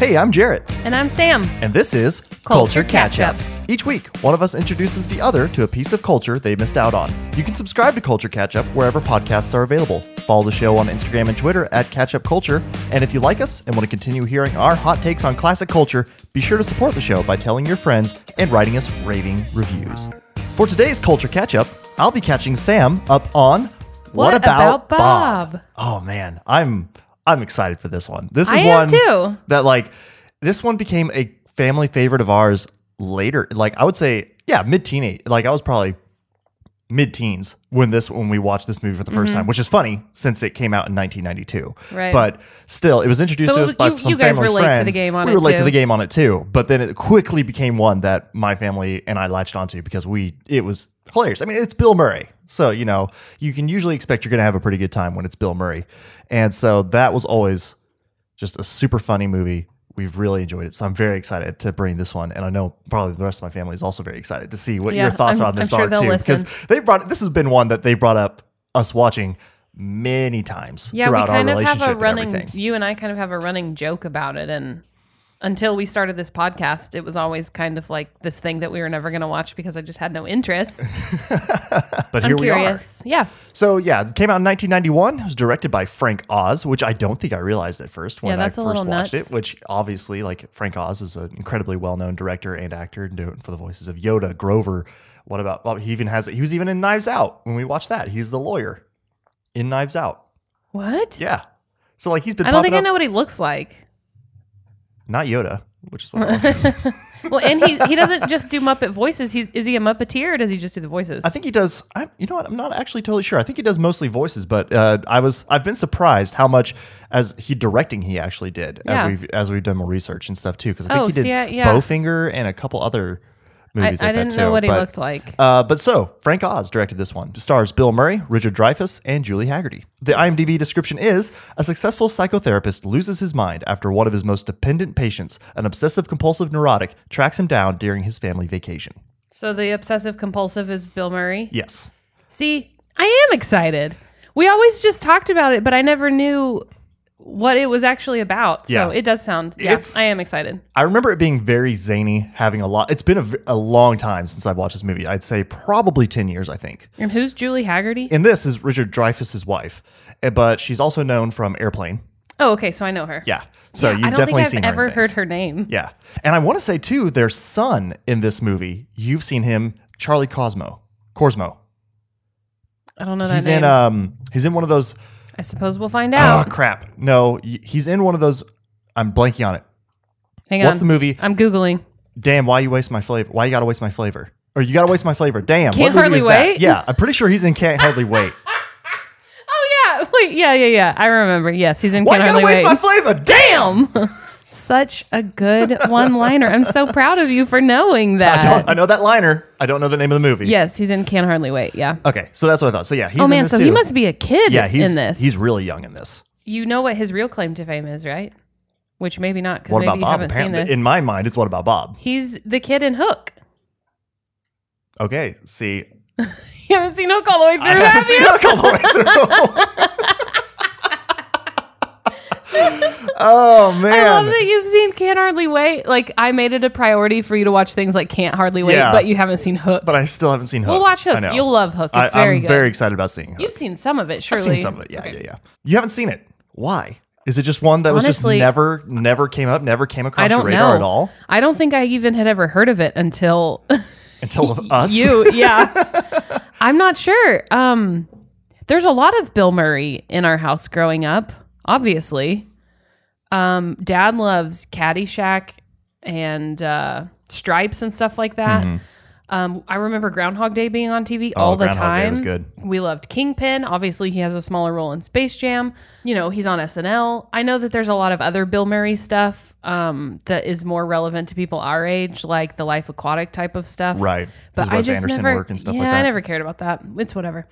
Hey, I'm Jarrett, And I'm Sam. and this is Culture Catch-Up. Each week, one of us introduces the other to a piece of culture they missed out on. You can subscribe to Culture Catch Up wherever podcasts are available. Follow the show on Instagram and Twitter at Catch Up Culture. And if you like us and want to continue hearing our hot takes on classic culture, be sure to support the show by telling your friends and writing us raving reviews. For today's Culture Catch Up, I'll be catching Sam up on What About Bob? Oh man, I'm I'm excited for this one. This is I one too. that like this one became a family favorite of ours later. Like I would say, yeah, mid teenage. Like I was probably mid teens when this when we watched this movie for the 1st Mm-hmm. time, which is funny since it came out in 1992. Right. But still, it was introduced So to us by you- some you guys family relate to the friends. game on we it relate to the game on it too. But then it quickly became one that my family and I latched onto because we it was hilarious. I mean, it's Bill Murray. So, you know, you can usually expect you're going to have a pretty good time when it's Bill Murray. And so that was always just a super funny movie. We've really enjoyed it. So I'm very excited to bring this one. And I know probably the rest of my family is also very excited to see what your thoughts I'm- on this sure are too. Because they brought this has been one that they brought up us watching many times Yeah, we throughout our kind of have relationship a running. You and I kind of have a running joke about it, and until we started this podcast, it was always kind of like this thing that we were never going to watch because I just had no interest. But I'm here we are. curious. Yeah, So yeah, it came out in 1991. It was directed by Frank Oz, which I don't think I realized at first when Yeah, I first watched nuts. it. Which obviously, like Frank Oz is an incredibly well-known director and actor, known for the voices of Yoda, Grover. What about? Well, he even has. He was even in Knives Out when we watched that. He's the lawyer in Knives Out. what? Yeah. So like he's been. I don't think I know what he looks like. Not Yoda, which is what. I Well, and he he doesn't just do Muppet voices. He's is he a Muppeteer or does he just do the voices? I think he does. I, you know what? I'm not actually totally sure. I think he does mostly voices, but uh, I was I've been surprised how much as he directing he actually did Yeah. as we've as we've done more research and stuff too. Because I think Oh, he did see, I- yeah. Bowfinger and a couple other movies I like didn't that too. know what he but, looked like. Uh, but so Frank Oz directed this one. It stars Bill Murray, Richard Dreyfuss, and Julie Hagerty. The IMDb description is: a successful psychotherapist loses his mind after one of his most dependent patients, an obsessive compulsive neurotic, tracks him down during his family vacation. So the obsessive compulsive is Bill Murray. Yes. See, I am excited. We always just talked about it, but I never knew what it was actually about. So Yeah. it does sound. Yeah, It's- I am excited. I remember it being very zany, having a lot. It's been a, a, long time since I've watched this movie. I'd say probably 10 years, I think. And who's Julie Hagerty? And this is Richard Dreyfuss's wife, eh, but she's also known from Airplane. oh, okay, so I know her. Yeah. So Yeah, you've I don't definitely think I've seen her. heard her name. Yeah. And I want to say, too, their son in this movie, you've seen him, Charlie Korsmo. Korsmo. I don't know that He's name. in um he's in one of those I suppose we'll find ah, out. oh crap. No, y- he's in one of those I'm blanking on it. Hang on. What's on. the movie? I'm googling. Damn, why you waste my flavor? Why you gotta waste my flavor? Or you gotta waste my flavor. Damn. Can't what movie Hardly is that? Wait? Yeah, I'm pretty sure he's in Can't Hardly Wait. Oh yeah, wait, yeah, yeah, yeah. I remember. Yes, he's in. Why you Can't gotta Hardly waste Wait. my flavor? Damn. Damn. Such a good one-liner. I'm so proud of you for knowing I, that. don't, I know that liner. I don't know the name of the movie. yes, he's in Can Hardly Wait. Yeah. Okay, so that's what I thought. So yeah, he's oh in man, so too. he must be a kid yeah, he's in this. he's really young in this. you know what his real claim to fame is, right? Which maybe not because What maybe about you Bob? haven't seen Apparently, this. in my mind, it's what about Bob? He's the kid in Hook. Okay, see, You haven't seen Hook all the way through, I haven't have seen? Hook all the way through. oh man! I love that you've seen Can't Hardly Wait. Like I made it a priority for you to watch things like Can't Hardly Wait, Yeah. but you haven't seen Hook. but I still haven't seen Hook. we'll watch I Hook. know. You'll love Hook. I, very I'm good. very excited about seeing Hook. You've seen some of it, I've surely. seen some of it. Yeah, yeah, yeah. You haven't seen it. Why? Is it just one that was Honestly- just never, never came up, never came across I don't your radar know at all I don't think I even had ever heard of it until until us? you. Yeah, I'm not sure. Um, there's a lot of Bill Murray in our house growing up. Obviously, um, Dad loves Caddyshack and uh, Stripes and stuff like that. Um, I remember Groundhog Day being on TV all the Mm-hmm. Oh, Day time. was good. We loved Kingpin. Obviously, he has a smaller role in Space Jam. You know, he's on SNL. I know that there's a lot of other Bill Murray stuff um, that is more relevant to people our age, like the Life Aquatic type of stuff. Right. But I just Anderson never, work and stuff yeah, like that. I never cared about that. It's whatever.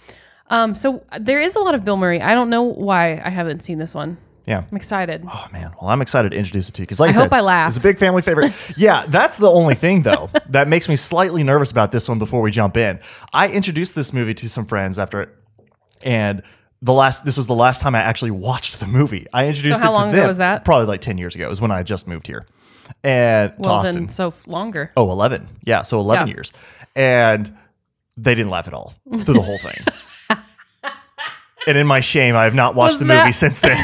Um, so there is a lot of Bill Murray. I don't know why I haven't seen this one. Yeah. I'm excited. Oh man, well I'm excited to introduce it to you because like I, I said, hope I laugh. It's a big family favorite. yeah, that's the only thing though that makes me slightly nervous about this one. Before we jump in, I introduced this movie to some friends after it, and the last this was the last time I actually watched the movie. I introduced how it to long ago them was that? probably like 10 years ago. It was when I just moved here. And to Austin. then so longer. Oh, 11. Yeah, so 11 Yeah. years. And they didn't laugh at all through the whole thing. and in my shame, I have not watched Was the that- movie since then.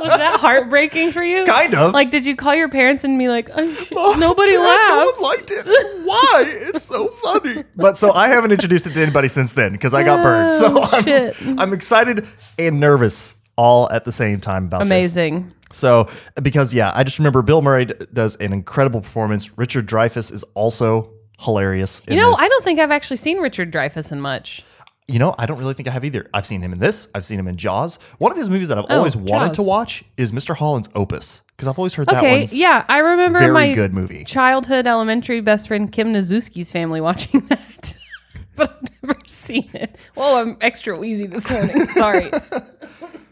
Was that heartbreaking for you? kind of. Like, did you call your parents and be like, oh, sh- Oh, nobody Dad, laughed? No one liked it. Why? It's so funny. But so I haven't introduced it to anybody since then because I got burned. So Oh, I'm. I'm excited and nervous all at the same time about this. Amazing. So, because yeah, I just remember Bill Murray d- does an incredible performance. Richard Dreyfuss is also hilarious. In You know, this. I don't think I've actually seen Richard Dreyfuss in much. You know, I don't really think I have either. I've seen him in this. I've seen him in Jaws. One of his movies that I've oh, always wanted to Oh, watch is Mr. Holland's Opus because I've always heard that Okay, one's yeah, I remember very my good movie. childhood elementary best friend Kim Nazuski's family watching that, but I've never seen it. Whoa, I'm extra wheezy this morning. Sorry,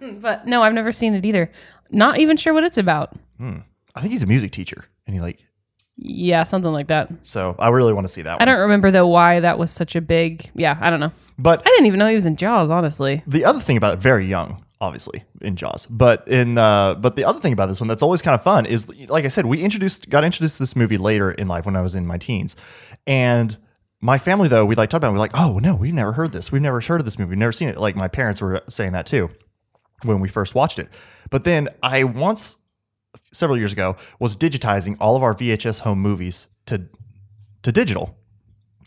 but no, I've never seen it either. Not even sure what it's about. Hmm, I think he's a music teacher, and he like. Yeah, something like that. So I really want to see that I don't remember though why that was such a big. Yeah, I don't know. But I didn't even know he was in Jaws. Honestly, the other thing about it, very young, obviously in Jaws, but in uh, but the other thing about this one that's always kind of fun is, like I said, we introduced got introduced to this movie later in life when I was in my teens, and my family though we like talked about it, we're like, oh no, we've never heard this, we've never heard of this movie, we've never seen it. Like my parents were saying that too when we first watched it, but then I once several years ago was digitizing all of our VHS home movies to to digital,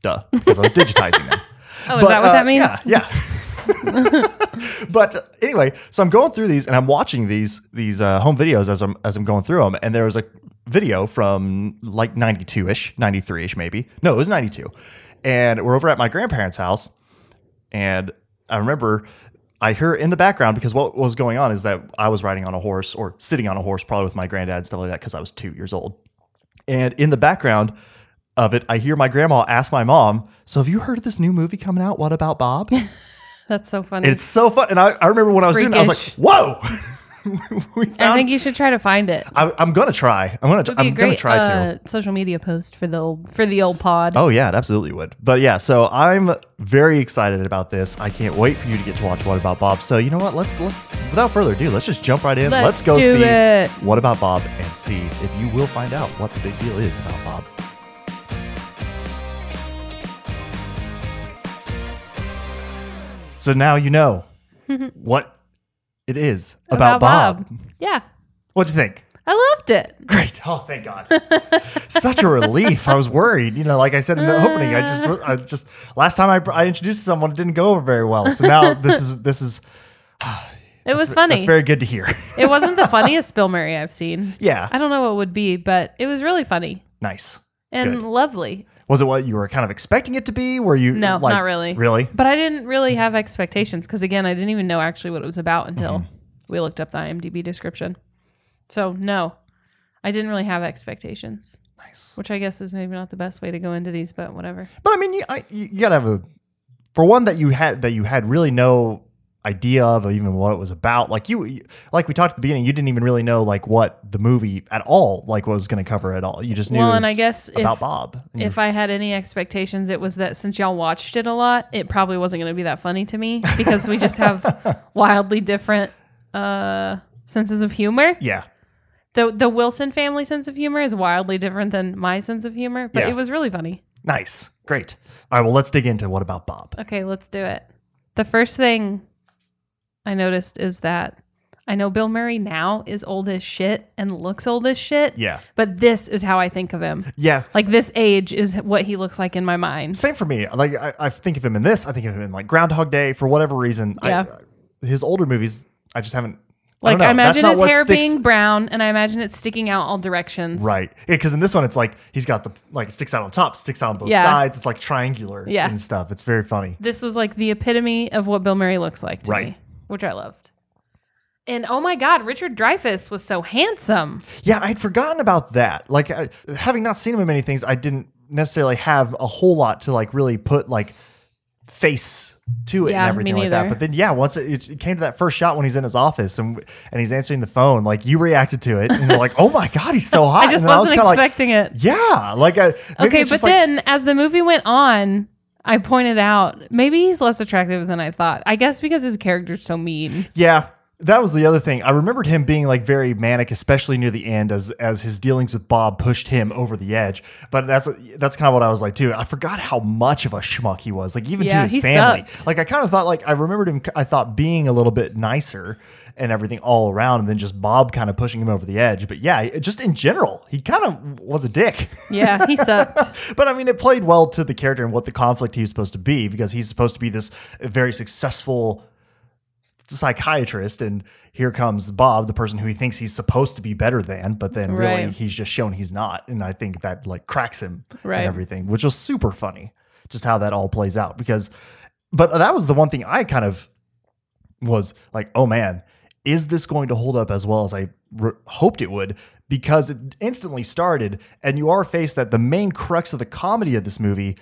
duh, because I was digitizing them. oh, is that what uh, that means? Yeah, yeah. but anyway, so I'm going through these and I'm watching these these uh, home videos as I'm as I'm going through them, and there was a video from like 92 ish, 93 ish maybe. No, it was 92, and we're over at my grandparents' house, and I remember. I hear in the background because what was going on is that I was riding on a horse or sitting on a horse, probably with my granddad and stuff like that, because I was two years old. And in the background of it, I hear my grandma ask my mom, So have you heard of this new movie coming out? What about Bob? That's so funny. it's so fun. And I, I remember when I was doing it, I was like. Whoa. we I think you should try to find it. I, I'm going to try. I'm going to It'd I'm a gonna try to. uh, social media post for the old for the old pod. Oh yeah, it absolutely would. But yeah, so I'm very excited about this. I can't wait for you to get to watch What About Bob. So you know what? Let's let's without further ado, let's just jump right in. Let's go do see it. What About Bob and see if you will find out what the big deal is about Bob. So now you know what it is about, Bob. Yeah, What'd you think? I loved it. Great. Oh, thank God. Such a relief. I was worried. You know, like I said in the uh. opening, I just, I just, last time I, I introduced someone, it didn't go over very well. So now this is, this is, It was funny. It's very good to hear. it wasn't the funniest Bill Murray I've seen. yeah. I don't know what would be, but it was really funny Nice. and Good. lovely. Was it what you were kind of expecting it to be? Were you, No, like, not really. Really? But I didn't really have expectations because again, I didn't even know actually what it was about until Mm-hmm. we looked up the IMDb description. So no, I didn't really have expectations, Nice. which I guess is maybe not the best way to go into these, but whatever. But I mean, you, I, you you gotta have a, for one that you had, that you had really no idea of even what it was about. Like you, like we talked at the beginning, you didn't even really know like what the movie at all, like was going to cover at all. You just knew Well, and I guess about if- Bob. If I had any expectations, it was that since y'all watched it a lot, it probably wasn't going to be that funny to me because we just have wildly different uh, senses of humor. yeah. The the Wilson family sense of humor is wildly different than my sense of humor, but Yeah. it was really funny. Nice. Great. All right. Well, let's dig into what about Bob? Okay, let's do it. The first thing I noticed is that I know Bill Murray now is old as shit and looks old as shit. Yeah. But this is how I think of him. Yeah. Like this age is what he looks like in my mind. Same for me. Like I, I think of him in this. I think of him in like Groundhog Day for whatever reason. Yeah. I, his older movies, I just haven't. Like I, I, don't know. That's imagine his hair sticks- being brown, and I imagine it sticking out all directions. right. Because in this one, it's like he's got the like it sticks out on top, sticks out on both Yeah. sides. It's like triangular Yeah. and stuff. It's very funny. This was like the epitome of what Bill Murray looks like to Right. me, which I loved. And oh my God, Richard Dreyfuss was so handsome. Yeah, I'd forgotten about that. Like I, having not seen him in many things, I didn't necessarily have a whole lot to like really put like face to it Yeah, and everything like that. But then yeah, once it, it came to that first shot when he's in his office and and he's answering the phone, like you reacted to it and you're like, oh my god, he's so hot. I just and wasn't I was expecting it. yeah, like I, Okay, but like- then as the movie went on, I pointed out maybe he's less attractive than I thought. I guess because his character's so mean. Yeah, that was the other thing. I remembered him being like very manic, especially near the end, as as his dealings with Bob pushed him over the edge. But that's that's kind of what I was like too. I forgot how much of a schmuck he was. Like even Yeah, to his family. sucked. Like I kind of thought like I remembered him. I thought being a little bit nicer and everything all around, and then just Bob kind of pushing him over the edge. But yeah, just in general, he kind of was a dick. Yeah, he sucked. But I mean, it played well to the character and what the conflict he was supposed to be because he's supposed to be this very successful psychiatrist, and here comes Bob, the person who he thinks he's supposed to be better than, but then really Right. he's just shown he's not, and I think that like cracks him Right. and everything, which was super funny, just how that all plays out because. But that was the one thing I kind of was like, oh man, is this going to hold up as well as I re- hoped it would? Because it instantly started, and you are faced that the main crux of the comedy of this movie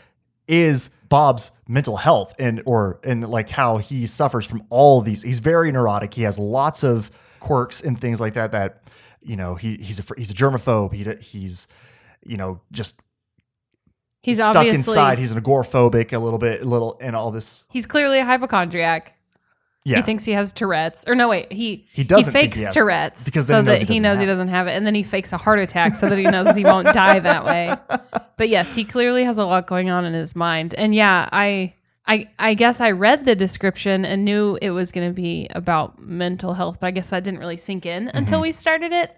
is Bob's mental health and or and like how he suffers from all these. He's very neurotic. He has lots of quirks and things like that. That you know he he's a he's a germaphobe. He he's you know just He's stuck inside. He's an agoraphobic a little bit, a little, and all this. he's clearly a hypochondriac. Yeah, He thinks he has Tourette's. Or no, wait, he He doesn't think fakes he has- Tourette's because so he knows that he he doesn't knows he have it. doesn't have it, and then he fakes a heart attack so that he knows he won't die that way. But yes, he clearly has a lot going on in his mind. And yeah, I I I guess I read the description and knew it was going to be about mental health, but I guess that didn't really sink in until Mm-hmm. we started it.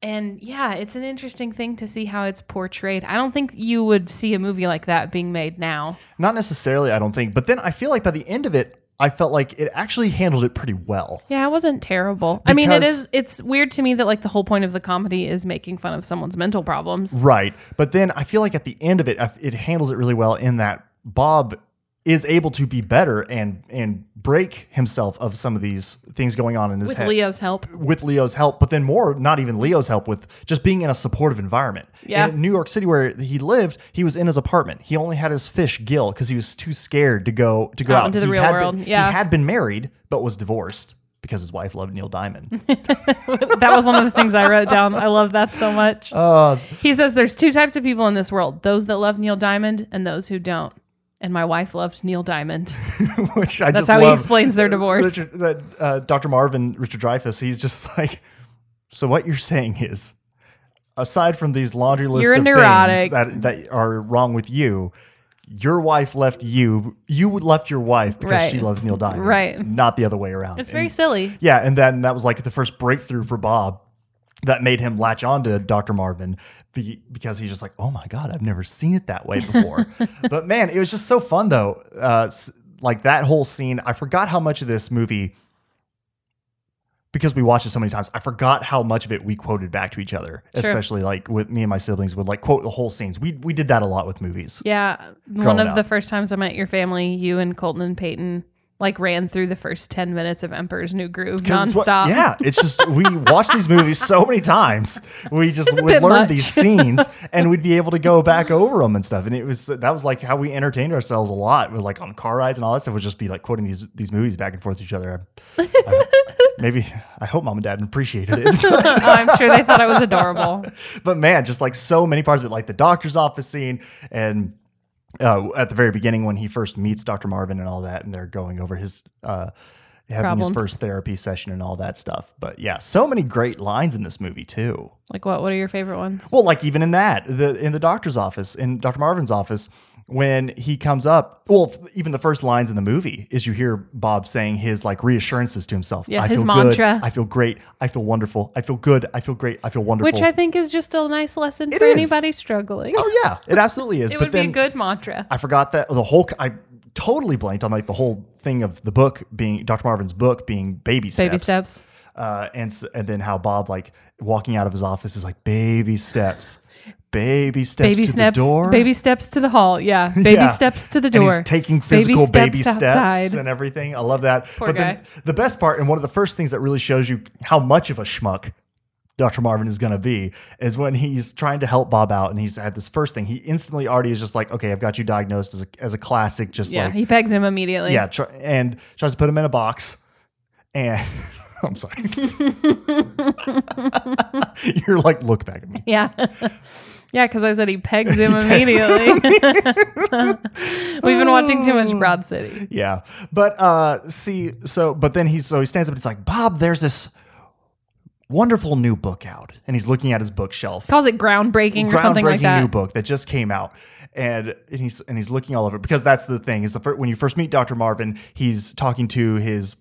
And yeah, it's an interesting thing to see how it's portrayed. I don't think you would see a movie like that being made now. Not necessarily, I don't think. But then I feel like by the end of it, I felt like it actually handled it pretty well. Yeah, it wasn't terrible. I mean, it is it's weird to me that like the whole point of the comedy is making fun of someone's mental problems. Right. But then I feel like at the end of it, it handles it really well in that Bob is able to be better and and break himself of some of these things going on in his head. With head Leo's help, with Leo's help, but then more, not even Leo's help, with just being in a supportive environment. Yeah. In New York City, where he lived, he was in his apartment. He only had his fish Gil because he was too scared to go to go Out out, into the He real world. Been, Yeah. he had been married, but was divorced because his wife loved Neil Diamond. that was one of the things I wrote down. I love that so much. Uh, he says there's two types of people in this world: those that love Neil Diamond and those who don't. And my wife loved Neil Diamond. which I That's how he explains their divorce. Richard, that uh, Dr. Marvin, Richard Dreyfuss, he's just like, so what you're saying is, aside from these laundry list You're of neurotic. things that that are wrong with you, your wife left you. You left your wife because Right. she loves Neil Diamond, Right. Not the other way around. It's very And- silly. yeah, and then that was like the first breakthrough for Bob that made him latch on to Dr. Marvin be, because he's just like, oh my God, I've never seen it that way before. but man, it was just so fun though. Uh, like that whole scene, I forgot how much of this movie, because we watched it so many times, I forgot how much of it we quoted back to each other, especially like with me and my siblings would like quote the whole scenes. We, we did that a lot with movies. Yeah. One of up. the first times I met your family, you and Colton and Peyton like ran through the first 10 minutes of Emperor's New Groove 'Cause it's what- nonstop. yeah, it's just we watch these movies so many times. We just would learn much. these scenes and we'd be able to go back over them and stuff. And it was that was like how we entertained ourselves a lot. With like on car rides and all that stuff. Would just be like quoting these these movies back and forth to each other. I- I- maybe I hope mom and dad appreciated it. Oh, I'm sure they thought it was adorable. but man, just like so many parts of it, like the doctor's office scene and uh, at the very beginning when he first meets Dr. Marvin and all that, and they're going over his uh, having Problems. his first therapy session and all that stuff. But yeah, so many great lines in this movie too. Like what? What are your favorite ones? Well, like even in that, the in the doctor's office, in Dr. Marvin's office, when he comes up, well, even the first lines in the movie is you hear Bob saying his like reassurances to himself. Yeah, I his feel mantra. Good. I feel great. I feel wonderful. I feel good. I feel great. I feel wonderful. Which I think is just a nice lesson It for is. anybody struggling. oh yeah, it absolutely is. it but would then be a good mantra. I forgot that the whole. I totally blanked on like the whole thing of the book being Dr. Marvin's book being baby steps. Baby steps. Uh, and and then how Bob like walking out of his office is like baby steps, baby steps Baby to steps. the door, Baby steps to the hall. Yeah. Baby Yeah. steps to the And door. he's taking physical baby, steps, outside. and everything. I love that. Poor but then guy. the best part, and one of the first things that really shows you how much of a schmuck Dr. Marvin is going to be is when he's trying to help Bob out and he's had this first thing. He instantly already is just like, okay, I've got you diagnosed as a, as a classic, just yeah. like, he pegs him immediately. yeah, try, and tries to put him in a box. And I'm sorry. You're like, look back at me. Yeah. Yeah, because I said he pegs him immediately. We've been watching too much Broad City. Yeah. But uh see, so but then he's so he stands up and he's like, Bob, there's this wonderful new book out. And he's looking at his bookshelf. Calls it groundbreaking or something like that. new book that just came out. And, and he's and he's looking all over because that's the thing is the fir- when you first meet Dr. Marvin, he's talking to his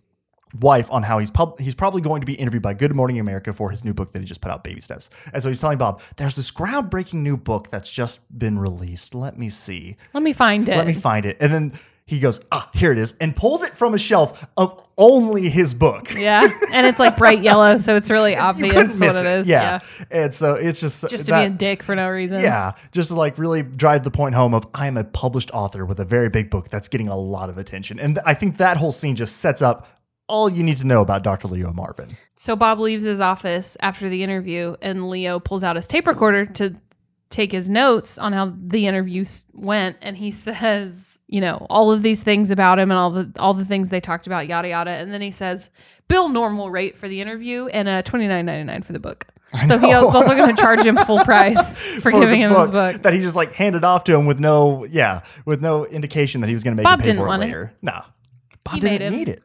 wife on how he's pub- he's probably going to be interviewed by Good Morning America for his new book that he just put out, Baby Steps. And so he's telling Bob, "There's this groundbreaking new book that's just been released. Let me see. Let me find it. Let me find it." And then he goes, "Ah, here it is," and pulls it from a shelf of only his book. yeah, and it's like bright yellow, so it's really obvious what miss it is. Yeah. And so it's just just to that- be a dick for no reason. yeah, just to like really drive the point home of I am a published author with a very big book that's getting a lot of attention. And I think that whole scene just sets up all you need to know about Dr. Leo Marvin. So Bob leaves his office after the interview, and Leo pulls out his tape recorder to take his notes on how the interview went, and he says, you know, all of these things about him and all the all the things they talked about, yada yada, and then he says, bill normal rate for the interview and uh twenty nine ninety nine for the book. So he's also going to charge him full price for, For giving him his book. that he just like handed off to him with no, yeah, with no indication that he was going to make Bob him pay didn't for it want it. later. No, Bob He didn't need it.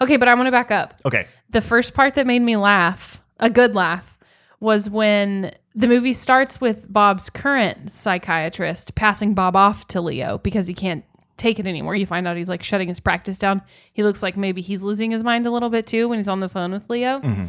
Okay, but I want to back up. Okay, the first part that made me laugh, a good laugh, was when the movie starts with Bob's current psychiatrist passing Bob off to Leo because he can't take it anymore. You find out he's like shutting his practice down. He looks like maybe he's losing his mind a little bit too when he's on the phone with Leo. Mm-hmm.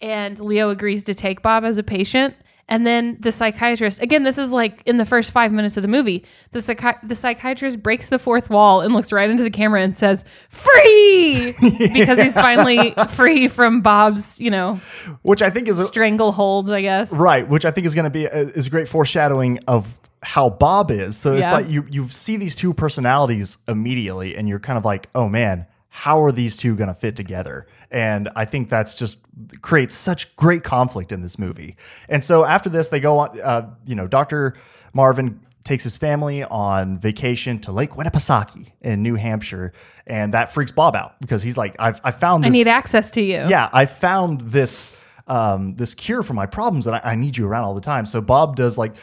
And Leo agrees to take Bob as a patient. And then the psychiatrist, again, this is like in the first five minutes of the movie, the, psychi- the psychiatrist breaks the fourth wall and looks right into the camera and says, free! Because he's finally free from Bob's, you know, which I think is a, strangleholds, I guess. Right, which I think is going to be a, is a great foreshadowing of how Bob is. So it's Yeah. like you you see these two personalities immediately, and you're kind of like, oh man, how are these two going to fit together? And I think that's just creates such great conflict in this movie. And so after this, they go on. Uh, you know, Doctor Marvin takes his family on vacation to Lake Winnipesaukee in New Hampshire, and that freaks Bob out because he's like, I've I found I need access to you. yeah, I found this um, this cure for my problems, and I, I need you around all the time. So Bob does like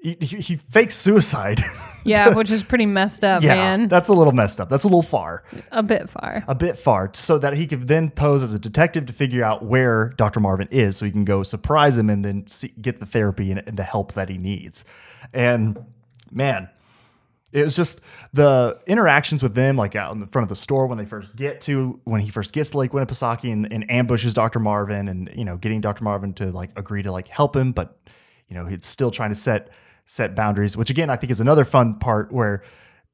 he, he, fakes suicide. Yeah, which is pretty messed up, yeah, man. that's a little messed up. That's a little far, A bit far. a bit far, so that he could then pose as a detective to figure out where Dr. Marvin is, so he can go surprise him and then see, get the therapy and, and the help that he needs. And man, it was just the interactions with them, like out in the front of the store when they first get to when he first gets to Lake Winnipesaukee and, and ambushes Dr. Marvin, and you know, getting Dr. Marvin to like agree to like help him, but you know, he's still trying to set set boundaries, which again I think is another fun part where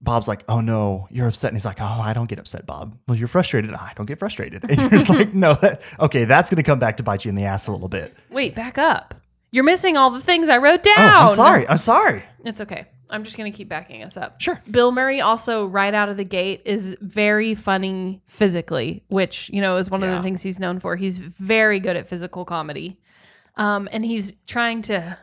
Bob's like, "Oh no, you're upset," and he's like, "Oh, I don't get upset, Bob. Well, you're frustrated. "No, I don't get frustrated." And you're just like, "No, that, okay, that's going to come back to bite you in the ass a little bit." Wait, back up. You're missing all the things I wrote down. Oh, I'm sorry. I'm sorry. It's okay. I'm just going to keep backing us up. Sure. Bill Murray also right out of the gate is very funny physically, which, you know, is one of the things he's known for. He's very good at physical comedy. Um, and he's trying to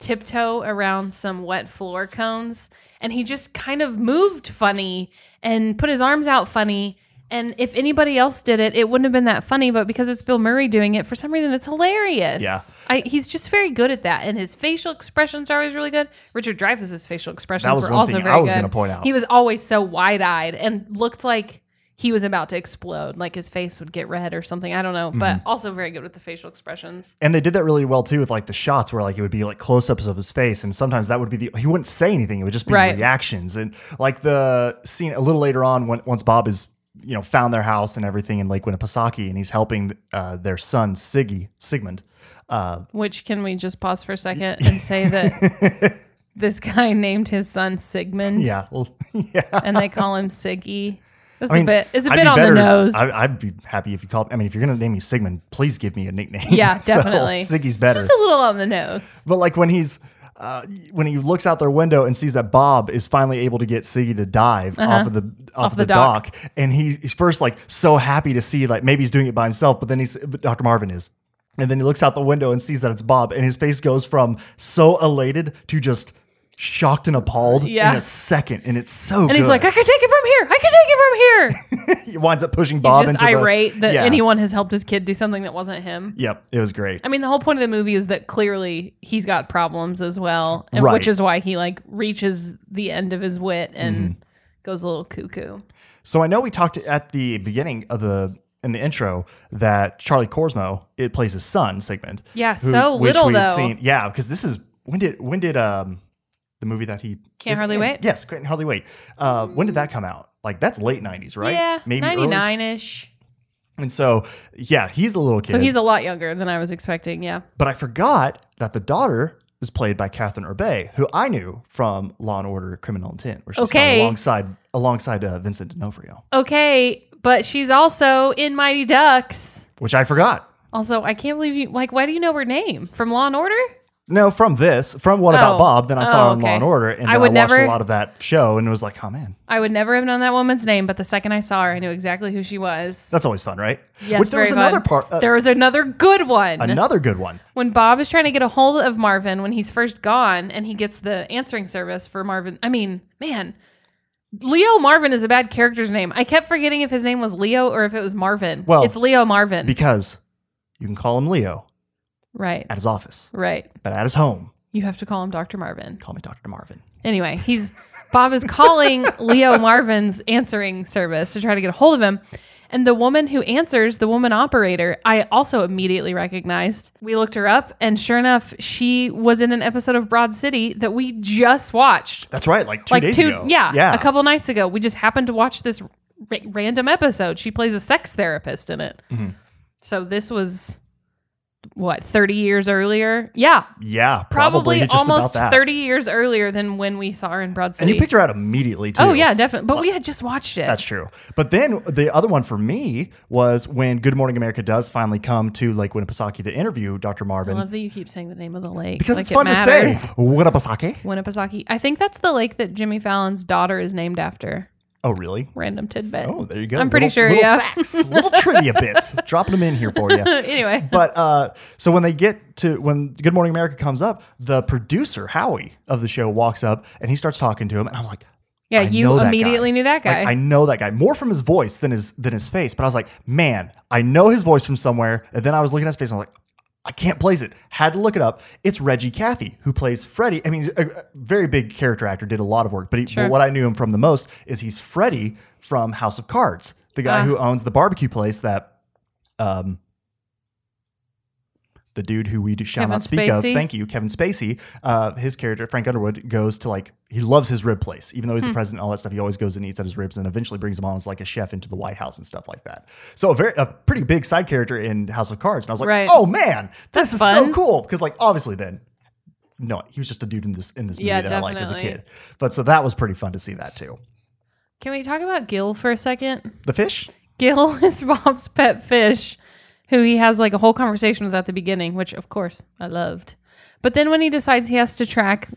tiptoe around some wet floor cones and he just kind of moved funny and put his arms out funny and if anybody else did it it wouldn't have been that funny but because it's bill murray doing it for some reason it's hilarious Yeah. I, he's just very good at that and his facial expressions are always really good richard dreyfuss's facial expressions That was were one also thing very I was good gonna point out. he was always so wide-eyed and looked like he was about to explode like his face would get red or something i don't know Mm-hmm. but also very good with the facial expressions And they did that really well too with like the shots where like it would be like close ups of his face, and sometimes that would be the he wouldn't say anything; it would just be Right. reactions. And like the scene a little later on when once Bob is you know found their house and everything in Lake Winnipesaukee, and he's helping uh, their son Siggy Sigmund. Uh, Which can we just pause for a second and say that this guy named his son Sigmund yeah, well, yeah. and they call him Siggy. It's I mean, a bit it's a bit be on better- the nose. I, I'd be happy if you called. I mean, if you're gonna name me Sigmund, please give me a nickname. yeah, So, definitely. Siggy's better. Just a little on the nose. But like when he's uh, when he looks out their window and sees that Bob is finally able to get Siggy to dive off of the off, Uh-huh. the, the dock. dock. and he's, he's first like so happy to see like maybe he's doing it by himself, but then he's but Dr. Marvin is. And then he looks out the window and sees that it's Bob, and his face goes from so elated to just shocked and appalled Yeah. in a second, and it's so And good. he's like, I can take it from here. I can take it from here. he winds up pushing Bob He's just into irate the that yeah. anyone has helped his kid do something that wasn't him. Yep, it was great. I mean, the whole point of the movie is that clearly he's got problems as well, and Right. which is why he like reaches the end of his wit and Mm-hmm. goes a little cuckoo. So I know we talked at the beginning of the in the intro that Charlie Korsmo it plays his son Sigmund. Yeah, so little, though. Seen, yeah, because this is when did when did um the movie that he Can't Hardly in- Wait? Yes, Can't Hardly Wait. Uh, when did that come out? Like that's late '90s, right? Yeah, maybe ninety early- nine ish. And so yeah, he's a little kid. So he's a lot younger than I was expecting. Yeah. but I forgot that the daughter is played by Kathryn Erbe, who I knew from Law and Order: Criminal Intent, where she's Okay. alongside alongside uh, Vincent D'Onofrio, Okay, but she's also in Mighty Ducks. which I forgot. Also, I can't believe you like. Why do you know her name from Law and Order? No, from this, from What About Oh. Bob, then I saw Oh, her in Law okay. and Order, and then I I, would watched never- a lot of that show, and it was like, oh man, I would never have known that woman's name, but the second I saw her, I knew exactly who she was. that's always fun, right? Yes, Which there was very another fun. part, uh, there was another good one. another good one. when Bob is trying to get a hold of Marvin when he's first gone and he gets the answering service for Marvin. I mean, man, Leo Marvin is a bad character's name. I kept forgetting if his name was Leo or if it was Marvin. Well, it's Leo Marvin. Because you can call him Leo right. at his office, Right. but at his home, You have to call him Dr. Marvin. call me Dr. Marvin. Anyway, he's Bob is calling Leo Marvin's answering service to try to get a hold of him. And the woman who answers, the woman operator, I also immediately recognized. We looked her up, and sure enough, she was in an episode of Broad City that we just watched. That's right, like two like days two, ago. yeah, yeah, a couple nights ago. We just happened to watch this ra- random episode. She plays a sex therapist in it. Mm-hmm. So this was what thirty years earlier? Yeah, yeah, probably, just almost about that. thirty years earlier than when we saw her in Broad city And you picked her out immediately oh, too. oh yeah, definitely. But we had just watched it. That's true. But then the other one for me was when Good Morning America does finally come to Lake Winnipesaukee to interview Dr. Marvin. I love that you keep saying the name of the lake because like it's it fun to say. Winnipesaukee. Winnipesaukee. I think that's the lake that Jimmy Fallon's daughter is named after. Oh, really? Random tidbit. Oh, there you go. I'm pretty Little- sure. little yeah. facts, little trivia bits, dropping them in here for you. anyway. But uh, so when they get to when Good Morning America comes up, the producer Howie of the show walks up and he starts talking to him, and I'm like, Yeah, I you immediately guy. knew that guy. Like, I know that guy more from his voice than his than his face. But I was like, man, I know his voice from somewhere. And then I was looking at his face, and I'm like, I can't place it. Had to look it up. It's Reggie Cathy who plays Freddy. I mean, he's a, very big character actor, did a lot of work. But, he, Sure. but what I knew him from the most is he's Freddy from House of Cards, the guy Ah. who owns the barbecue place that um the dude who we do, shall Kevin not speak of, thank you, Kevin Spacey, uh, his character, Frank Underwood, goes to like, he loves his rib place. Even though Hmm. he's the president and all that stuff, he always goes and eats at his ribs and eventually brings him on as like a chef into the White House and stuff like that. So a very, a pretty big side character in House of Cards. And I was like, Right. oh man, this is so cool. Because like, obviously then, no, he was just a dude in this, in this movie Yeah, that I liked as a kid. But so that was pretty fun to see that too. Can we talk about Gil for a second? The fish? Gil is Bob's pet fish, who he has like a whole conversation with at the beginning, which of course I loved. But then when he decides he has to track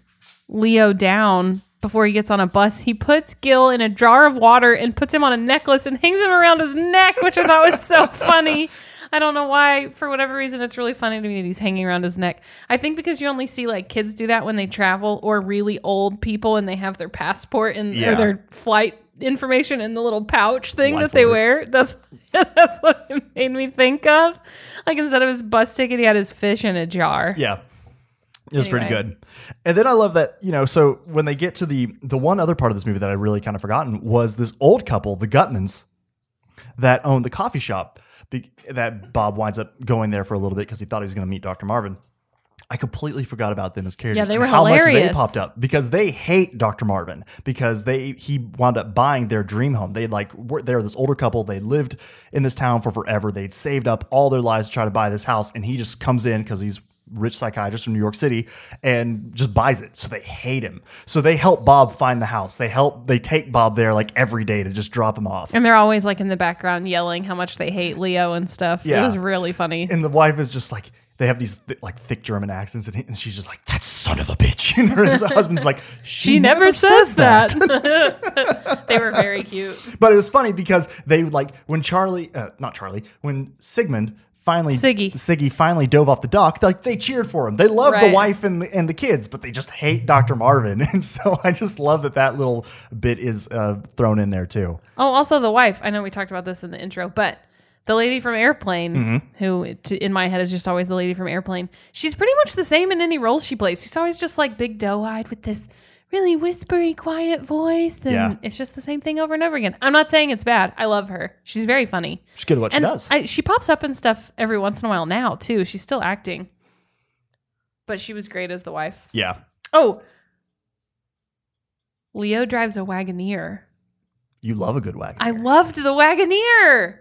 Leo down before he gets on a bus, he puts Gil in a jar of water and puts him on a necklace and hangs him around his neck, which I thought was so funny. I don't know why. For whatever reason, it's really funny to me that he's hanging around his neck. I think because you only see like kids do that when they travel or really old people and they have their passport and Yeah. or their flight information in the little pouch thing Life that they alert. wear. That's that's what it made me think of. Like instead of his bus ticket, he had his fish in a jar. Yeah. It was pretty good. And then I love that, you know, so when they get to the the one other part of this movie that I really kind of forgotten was this old couple, the Gutmans, that owned the coffee shop that Bob winds up going there for a little bit because he thought he was going to meet Dr. Marvin. I completely forgot about them as characters. Yeah, they were how much they popped up because they hate Dr. Marvin because they he wound up buying their dream home. They like were they were this older couple. They lived in this town for forever. They'd saved up all their lives to try to buy this house, and he just comes in because he's rich psychiatrist from New York City and just buys it. So they hate him. So they help Bob find the house. They help they take Bob there like every day to just drop him off. And they're always like in the background yelling how much they hate Leo and stuff. Yeah. It was really funny. And the wife is just like they have these th- like thick German accents, and, he- and she's just like that son of a bitch. And her husband's like she, she never, says that. they were very cute. But it was funny because they like when Charlie, uh, not Charlie, when Sigmund finally Siggy. Siggy finally dove off the dock, like they cheered for him. They love the wife and the, and the kids, but they just hate Dr. Marvin. And so I just love that that little bit is uh, thrown in there too. Oh, also the wife. I know we talked about this in the intro, but the lady from Airplane, Mm-hmm. who t- in my head is just always the lady from Airplane, she's pretty much the same in any role she plays. She's always just like big doe eyed with this really whispery, quiet voice. And Yeah. it's just the same thing over and over again. I'm not saying it's bad. I love her. She's very funny. She's good at what she does. I, she pops up in stuff every once in a while now, too. She's still acting. But she was great as the wife. yeah. Oh, Leo drives a Wagoneer. You love a good wagon. I loved the Wagoneer.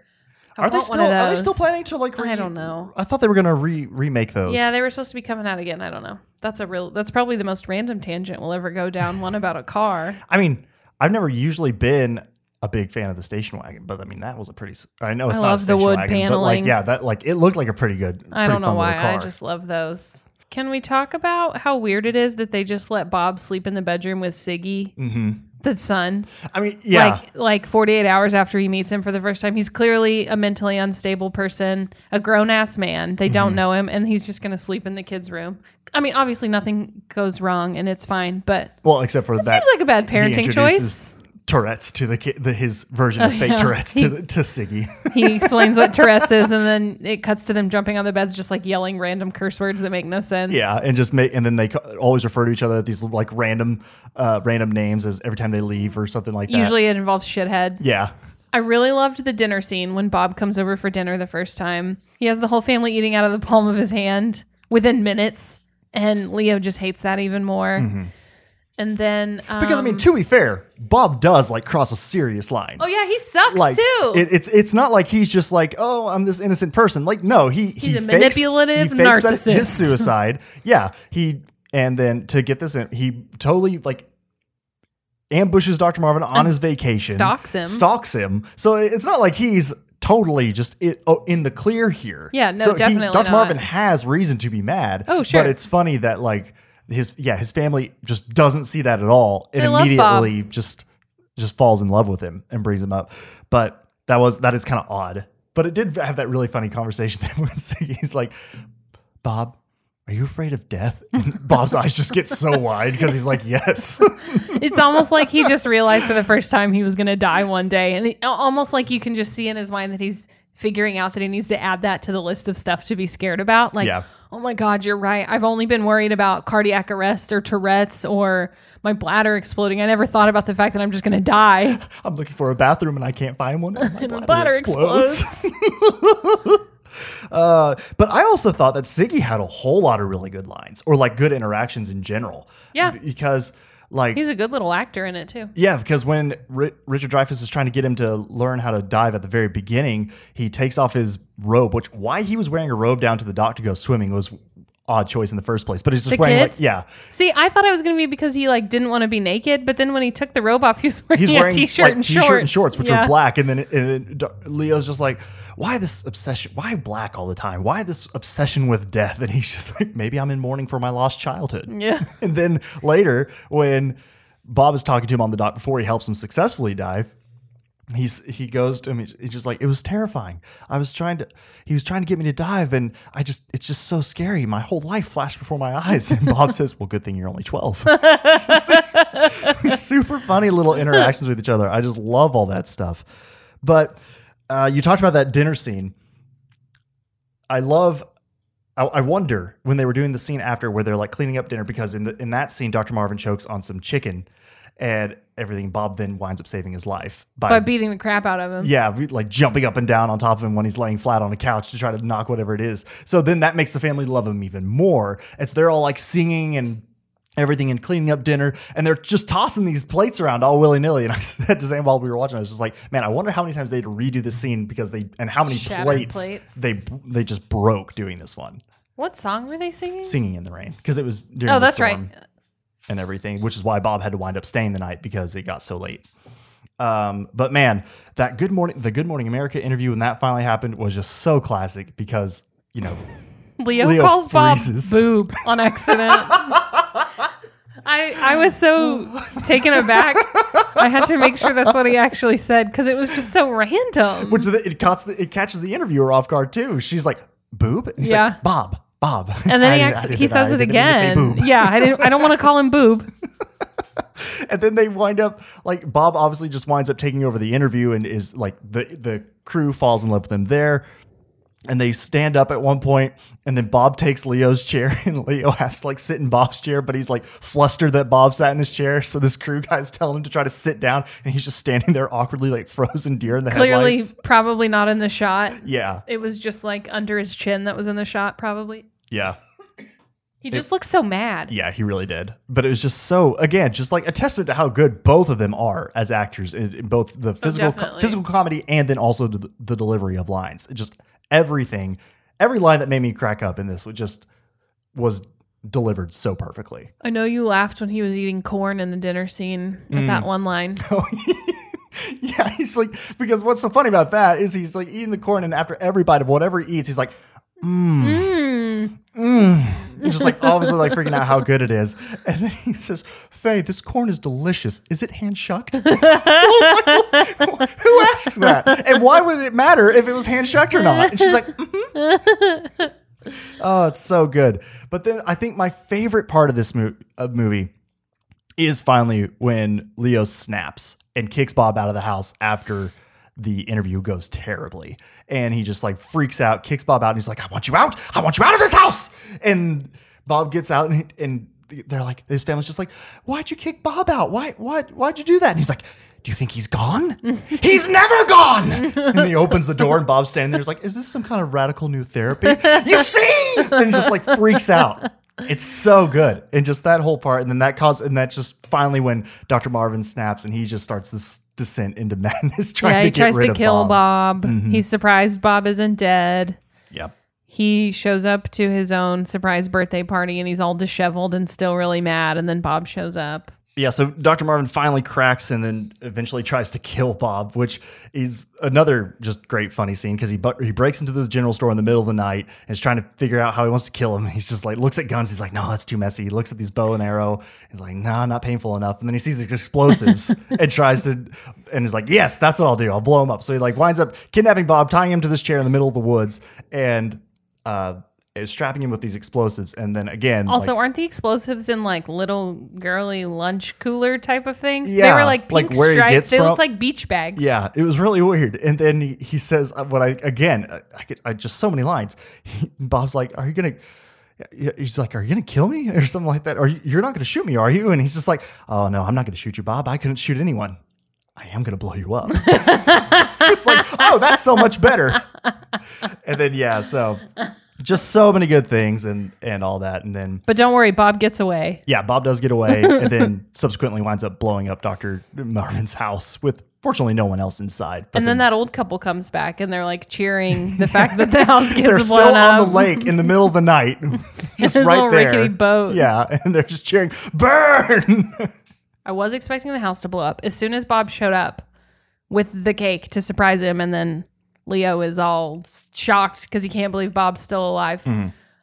I are they still are they still planning to like I don't know. I thought they were gonna re remake those. Yeah, they were supposed to be coming out again. I don't know. That's a real. That's probably the most random tangent we'll ever go down. One about a car. I mean, I've never usually been a big fan of the station wagon, but I mean that was a pretty. I know it's I not a love the station wood wagon, but like paneling. yeah, that like it looked like a pretty good. One. I pretty don't know why. I just love those. Can we talk about how weird it is that they just let Bob sleep in the bedroom with Siggy, Mm-hmm. The son? I mean, yeah, Like like 48 hours after he meets him for the first time. He's clearly a mentally unstable person, a grown ass man. They Mm-hmm. don't know him, and he's just going to sleep in the kid's room. I mean, obviously nothing goes wrong and it's fine, but well, except for it that seems like a bad parenting choice. Tourette's to the the his version of fake yeah. Tourette's to the, to Siggy. He explains what Tourette's is, and then it cuts to them jumping on the beds, just like yelling random curse words that make no sense. yeah, and just make and then they always refer to each other at these like random uh random names as every time they leave or something like that. Usually it involves shithead. yeah. I really loved the dinner scene when Bob comes over for dinner the first time. He has the whole family eating out of the palm of his hand within minutes, and Leo just hates that even more. And then, um. Because I mean, to be fair, Bob does like cross a serious line. oh yeah, he sucks like too. it, it's it's not like he's just like oh I'm this innocent person like no he He's he a fakes- manipulative he fakes that- narcissist. his suicide yeah he and then to get this in he totally like ambushes Dr. Marvin on And his vacation stalks him. stalks him so it's not like he's totally just oh, in the clear here Yeah, no, so he- definitely Dr. not. Marvin has reason to be mad Oh, sure. but it's funny that like his yeah his family just doesn't see that at all and They immediately just just falls in love with him and brings him up. But that was that is kind of odd. But it did have that really funny conversation that when he's like, Bob, are you afraid of death? And Bob's eyes just get so wide because he's like, yes. it's almost like he just realized for the first time he was going to die one day, and it, almost like you can just see in his mind that he's figuring out that he needs to add that to the list of stuff to be scared about. Like, Yeah. oh my God, you're right. I've only been worried about cardiac arrest or Tourette's or my bladder exploding. I never thought about the fact that I'm just going to die. I'm looking for a bathroom and I can't find one. and my And bladder bladder explodes. explodes. Uh, but I also thought that Ziggy had a whole lot of really good lines or like good interactions in general. Yeah. Because like He's a good little actor in it too. Yeah, because when Ri- Richard Dreyfuss is trying to get him to learn how to dive at the very beginning, he takes off his robe. Which why he was wearing a robe down to the dock to go swimming was odd choice in the first place. But he's just The wearing kid? like yeah, See, I thought it was going to be because he like didn't want to be naked, but then when he took the robe off, he was wearing, he's wearing t-shirt like and t-shirt shorts. and shorts, which Yeah. are black. And then, and then Leo's just like, why this obsession? Why black all the time? Why this obsession with death? And he's just like, maybe I'm in mourning for my lost childhood. Yeah. And then later, when Bob is talking to him on the dock before he helps him successfully dive, he's he goes to him. He's just like, it was terrifying. I was trying to. He was trying to get me to dive, and I just it's just so scary. My whole life flashed before my eyes. And Bob says, "Well, good thing you're only 12. It's just these super funny little interactions with each other. I just love all that stuff. But uh, you talked about that dinner scene. I love. I, I wonder when they were doing the scene after where they're like cleaning up dinner because in the in that scene, Dr. Marvin chokes on some chicken, and everything. Bob then winds up saving his life By beating the crap out of him. yeah, like jumping up and down on top of him when he's laying flat on a couch to try to knock whatever it is. So then that makes the family love him even more. It's they're all like singing and everything and cleaning up dinner, and they're just tossing these plates around all willy nilly. And I said to Zane while we were watching, I was just like, man, I wonder how many times they had to redo this scene because they and how many Shattered plates, plates. they they just broke doing this one, What song were they singing? singing in the rain because it was during oh, the that's right. and everything, which is why Bob had to wind up staying the night because it got so late. Um, but man, that Good Morning, the Good Morning America interview when that finally happened was just so classic because you know Leo, Leo calls freezes. Bob boob on accident. I I was so taken aback. I had to make sure that's what he actually said because it was just so random. which the, it catches the, it catches the interviewer off guard too. She's like boob? And he's Yeah. like, Bob, Bob. And then I he I acts, he I says it didn't say again. Yeah, I didn't. I don't want to call him boob. and then they wind up like Bob obviously just winds up taking over the interview and is like the the crew falls in love with him there. And they stand up at one point, and then Bob takes Leo's chair, and Leo has to like sit in Bob's chair, but he's like flustered that Bob sat in his chair. So this crew guy's telling him to try to sit down, and he's just standing there awkwardly, like frozen deer in the Clearly, headlights. probably not in the shot. Yeah, It was just like under his chin that was in the shot. Probably. yeah. He just looks so mad. Yeah, he really did. But it was just so again, just like a testament to how good both of them are as actors in, in both the physical co- physical comedy and then also the, the delivery of lines. It just everything, every line that made me crack up in this was just was delivered so perfectly. I know you laughed when he was eating corn in the dinner scene at Mm. that one line. Yeah, he's like because what's so funny about that is he's like eating the corn and after every bite of whatever he eats, he's like, hmm, Mm. And just like obviously like freaking out how good it is. And then he says, Faye, this corn is delicious. Is it hand shucked? Who asked that? And why would it matter if it was hand shucked or not? And she's like, "Mhm." Oh, it's so good. But then I think my favorite part of this mo- uh, movie is finally when Leo snaps and kicks Bob out of the house after the interview goes terribly. And he just like freaks out, kicks Bob out, and he's like, I want you out. I want you out of this house. And Bob gets out and, and they're like, his family's just like, why'd you kick Bob out? Why, why, why'd you do that? And he's like, do you think he's gone? he's never gone. and he opens the door and Bob's standing there. He's like, is this some kind of radical new therapy? you see? And he just like freaks out. It's so good. And just that whole part. And then that cause, and that just finally when Dr. Marvin snaps and he just starts this descent into madness trying yeah, to he get tries rid to of kill Bob. Bob. Mm-hmm. He's surprised Bob isn't dead. Yep. He shows up to his own surprise birthday party and he's all disheveled and still really mad. And then Bob shows up. Yeah, so Dr. Marvin finally cracks and then eventually tries to kill Bob, which is another just great funny scene because he bu- he breaks into this general store in the middle of the night and is trying to figure out how he wants to kill him. He's just like looks at guns. He's like, no, that's too messy. He looks at these bow and arrow. He's like, nah, not painful enough. And then he sees these explosives and tries to and is like, yes, that's what I'll do. I'll blow him up. So he like winds up kidnapping Bob, tying him to this chair in the middle of the woods, and uh, is strapping him with these explosives. And then again, Also, like, aren't the explosives in like little girly lunch cooler type of things? they Yeah, were like like pink where he stripes. gets they from- looked like beach bags. Yeah, it was really weird. And then he, he says, uh, "What I again, I, I, could, I just so many lines." He, Bob's like, "Are you gonna?" He's like, "Are you gonna kill me or something like that? Or you're not gonna shoot me, are you?" And he's just like, "Oh no, I'm not gonna shoot you, Bob. I couldn't shoot anyone. I am gonna blow you up." it's like, "Oh, that's so much better." And then yeah, so just so many good things and and all that, and then But don't worry, Bob gets away. yeah, Bob does get away, and then subsequently winds up blowing up Doctor Marvin's house with fortunately no one else inside. But And then that old couple comes back and they're like cheering the fact that the house gets blown up. they're blown still up. on the lake in the middle of the night, just His right little there. rickety boat. Yeah, and they're just cheering, "Burn!" I was expecting the house to blow up as soon as Bob showed up with the cake to surprise him, and then Leo is all shocked because he can't believe Bob's still alive.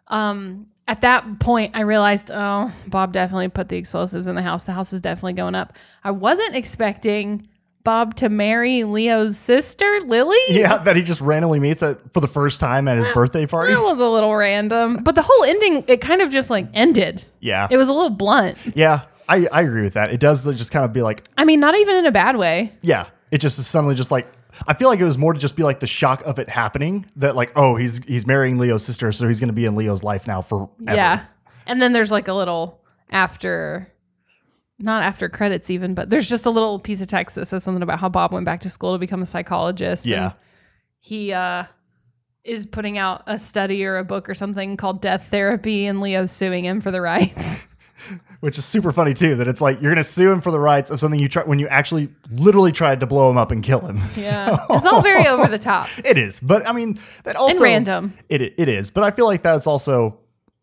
Um, at that point, I realized, oh, Bob definitely put the explosives in the house. The house is definitely going up. I wasn't expecting Bob to marry Leo's sister, Lily. yeah, that he just randomly meets at for the first time at his birthday party. That was a little random, but the whole ending, it kind of just like ended. Yeah, It was a little blunt. yeah, I, I agree with that. It does just kind of be like, I mean, not even in a bad way. yeah, it just is suddenly just like. I feel like it was more to just be like the shock of it happening that like oh he's he's marrying Leo's sister so he's gonna be in Leo's life now forever. Yeah. And then there's like a little after, not after credits even, but there's just a little piece of text that says something about how Bob went back to school to become a psychologist. and Yeah. he uh, is putting out a study or a book or something called Death Therapy, and Leo's suing him for the rights. which is super funny too. That it's like you're gonna sue him for the rights of something you try when you actually literally tried to blow him up and kill him. Yeah. It's all very over the top. it is, but I mean that also random. It it is, but I feel like that's also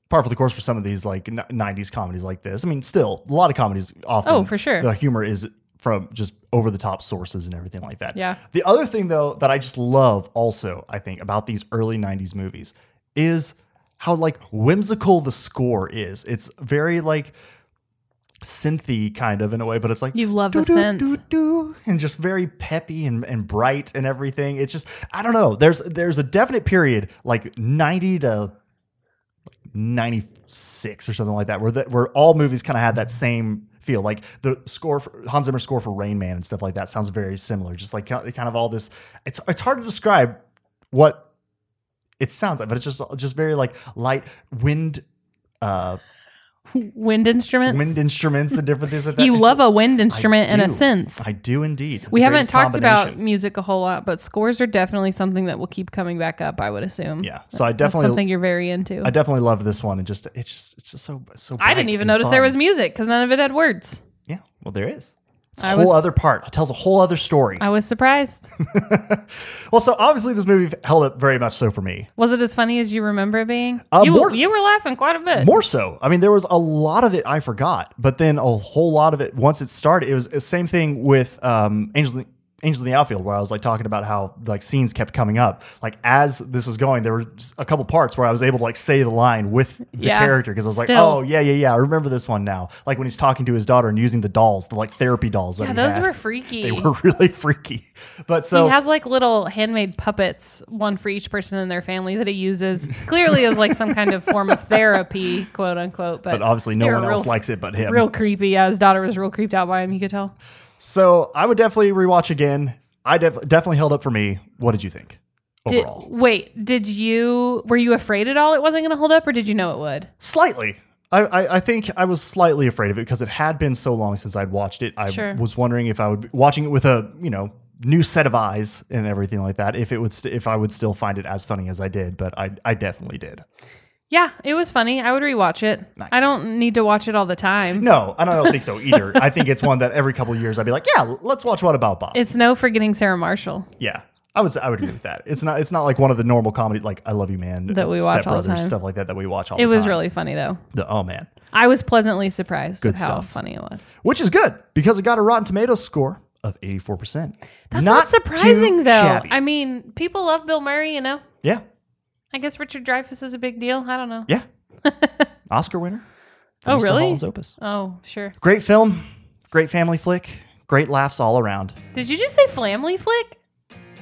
par for the course for some of these like n- '90s comedies like this. I mean, still a lot of comedies often. Oh, for sure. The humor is from just over the top sources and everything like that. Yeah. The other thing though that I just love also I think about these early '90s movies is how like whimsical the score is. It's very like synthy kind of in a way, but it's like You love doo-doo, synth. and just very peppy and, and bright and everything. It's just I don't know. There's there's a definite period like 90 to 96 or something like that where the, where all movies kind of had that same feel like the score for Hans Zimmer score for Rain Man and stuff like that sounds very similar just like kind of all this it's it's hard to describe what it sounds like but it's just just very like light wind uh Wind instruments. wind instruments and different things like that you It's- love a wind instrument and a synth. I do indeed We The haven't greatest talked about combination. music a whole lot, but scores are definitely something that will keep coming back up. I would assume. yeah so I That's definitely something you're very into. I definitely love this one and just it's just it's just so so I didn't even and notice there fun. was music because none of it had words. Yeah, well, there is. It's a I whole was- other part. It tells a whole other story. I was surprised. well, so obviously this movie held up very much so for me. was it as funny as you remember it being? Uh, you, more- you were laughing quite a bit. More so. I mean, there was a lot of it I forgot, but then a whole lot of it once it started. It was the same thing with um, Angels. Angels in the Outfield, where I was like talking about how like scenes kept coming up. Like as this was going, there were a couple parts where I was able to like say the line with the Yeah, character because I was like, still. oh yeah, yeah, yeah, I remember this one now. Like when he's talking to his daughter and using the dolls, the like therapy dolls. That yeah, those had. were freaky. They were really freaky. But so he has like little handmade puppets, one for each person in their family that he uses clearly as like some kind of form of therapy, quote unquote. But, but obviously no one else real- likes it but him. Real creepy. Yeah, his daughter was real creeped out by him. You could tell. So I would definitely rewatch again. I def- definitely held up for me. What did you think Did, overall? wait, did you were you afraid at all it wasn't going to hold up, or did you know it would? Slightly. I, I, I think I was slightly afraid of it because it had been so long since I'd watched it. I Sure. was wondering if I would be watching it with a you know new set of eyes and everything like that. If it would st- if I would still find it as funny as I did, but I I definitely did. Yeah, it was funny. I would rewatch it. Nice. I don't need to watch it all the time. No, I don't think so either. I think it's one that every couple of years I'd be like, yeah, let's watch What About Bob. It's no forgetting Sarah Marshall. Yeah. I would I would agree with that. It's not it's not like one of the normal comedy like I Love You Man That we Step watch all the time. stuff like that that we watch all It the time. It was really funny though. The- oh man. I was pleasantly surprised Good with how stuff. funny it was. Which is good because it got a Rotten Tomatoes score of 84%. That's not, surprising though. shabby. I mean, people love Bill Murray, you know. yeah. I guess Richard Dreyfuss is a big deal. I don't know. Yeah. Oscar winner. Oh, really? Opus. Oh, sure. Great film, great family flick, great laughs all around. Did you just say Flamly Flick?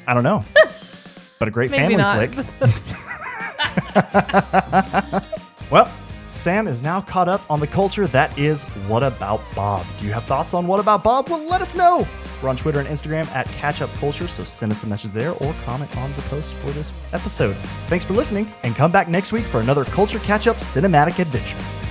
I don't know. but a great Maybe family not. flick. Well, Sam is now caught up on the culture that is What About Bob. Do you have thoughts on What About Bob? Well, let us know. We're on Twitter and Instagram at Catch Up Culture, so send us a message there or comment on the post for this episode. Thanks for listening, and come back next week for another Culture Catch Up cinematic adventure.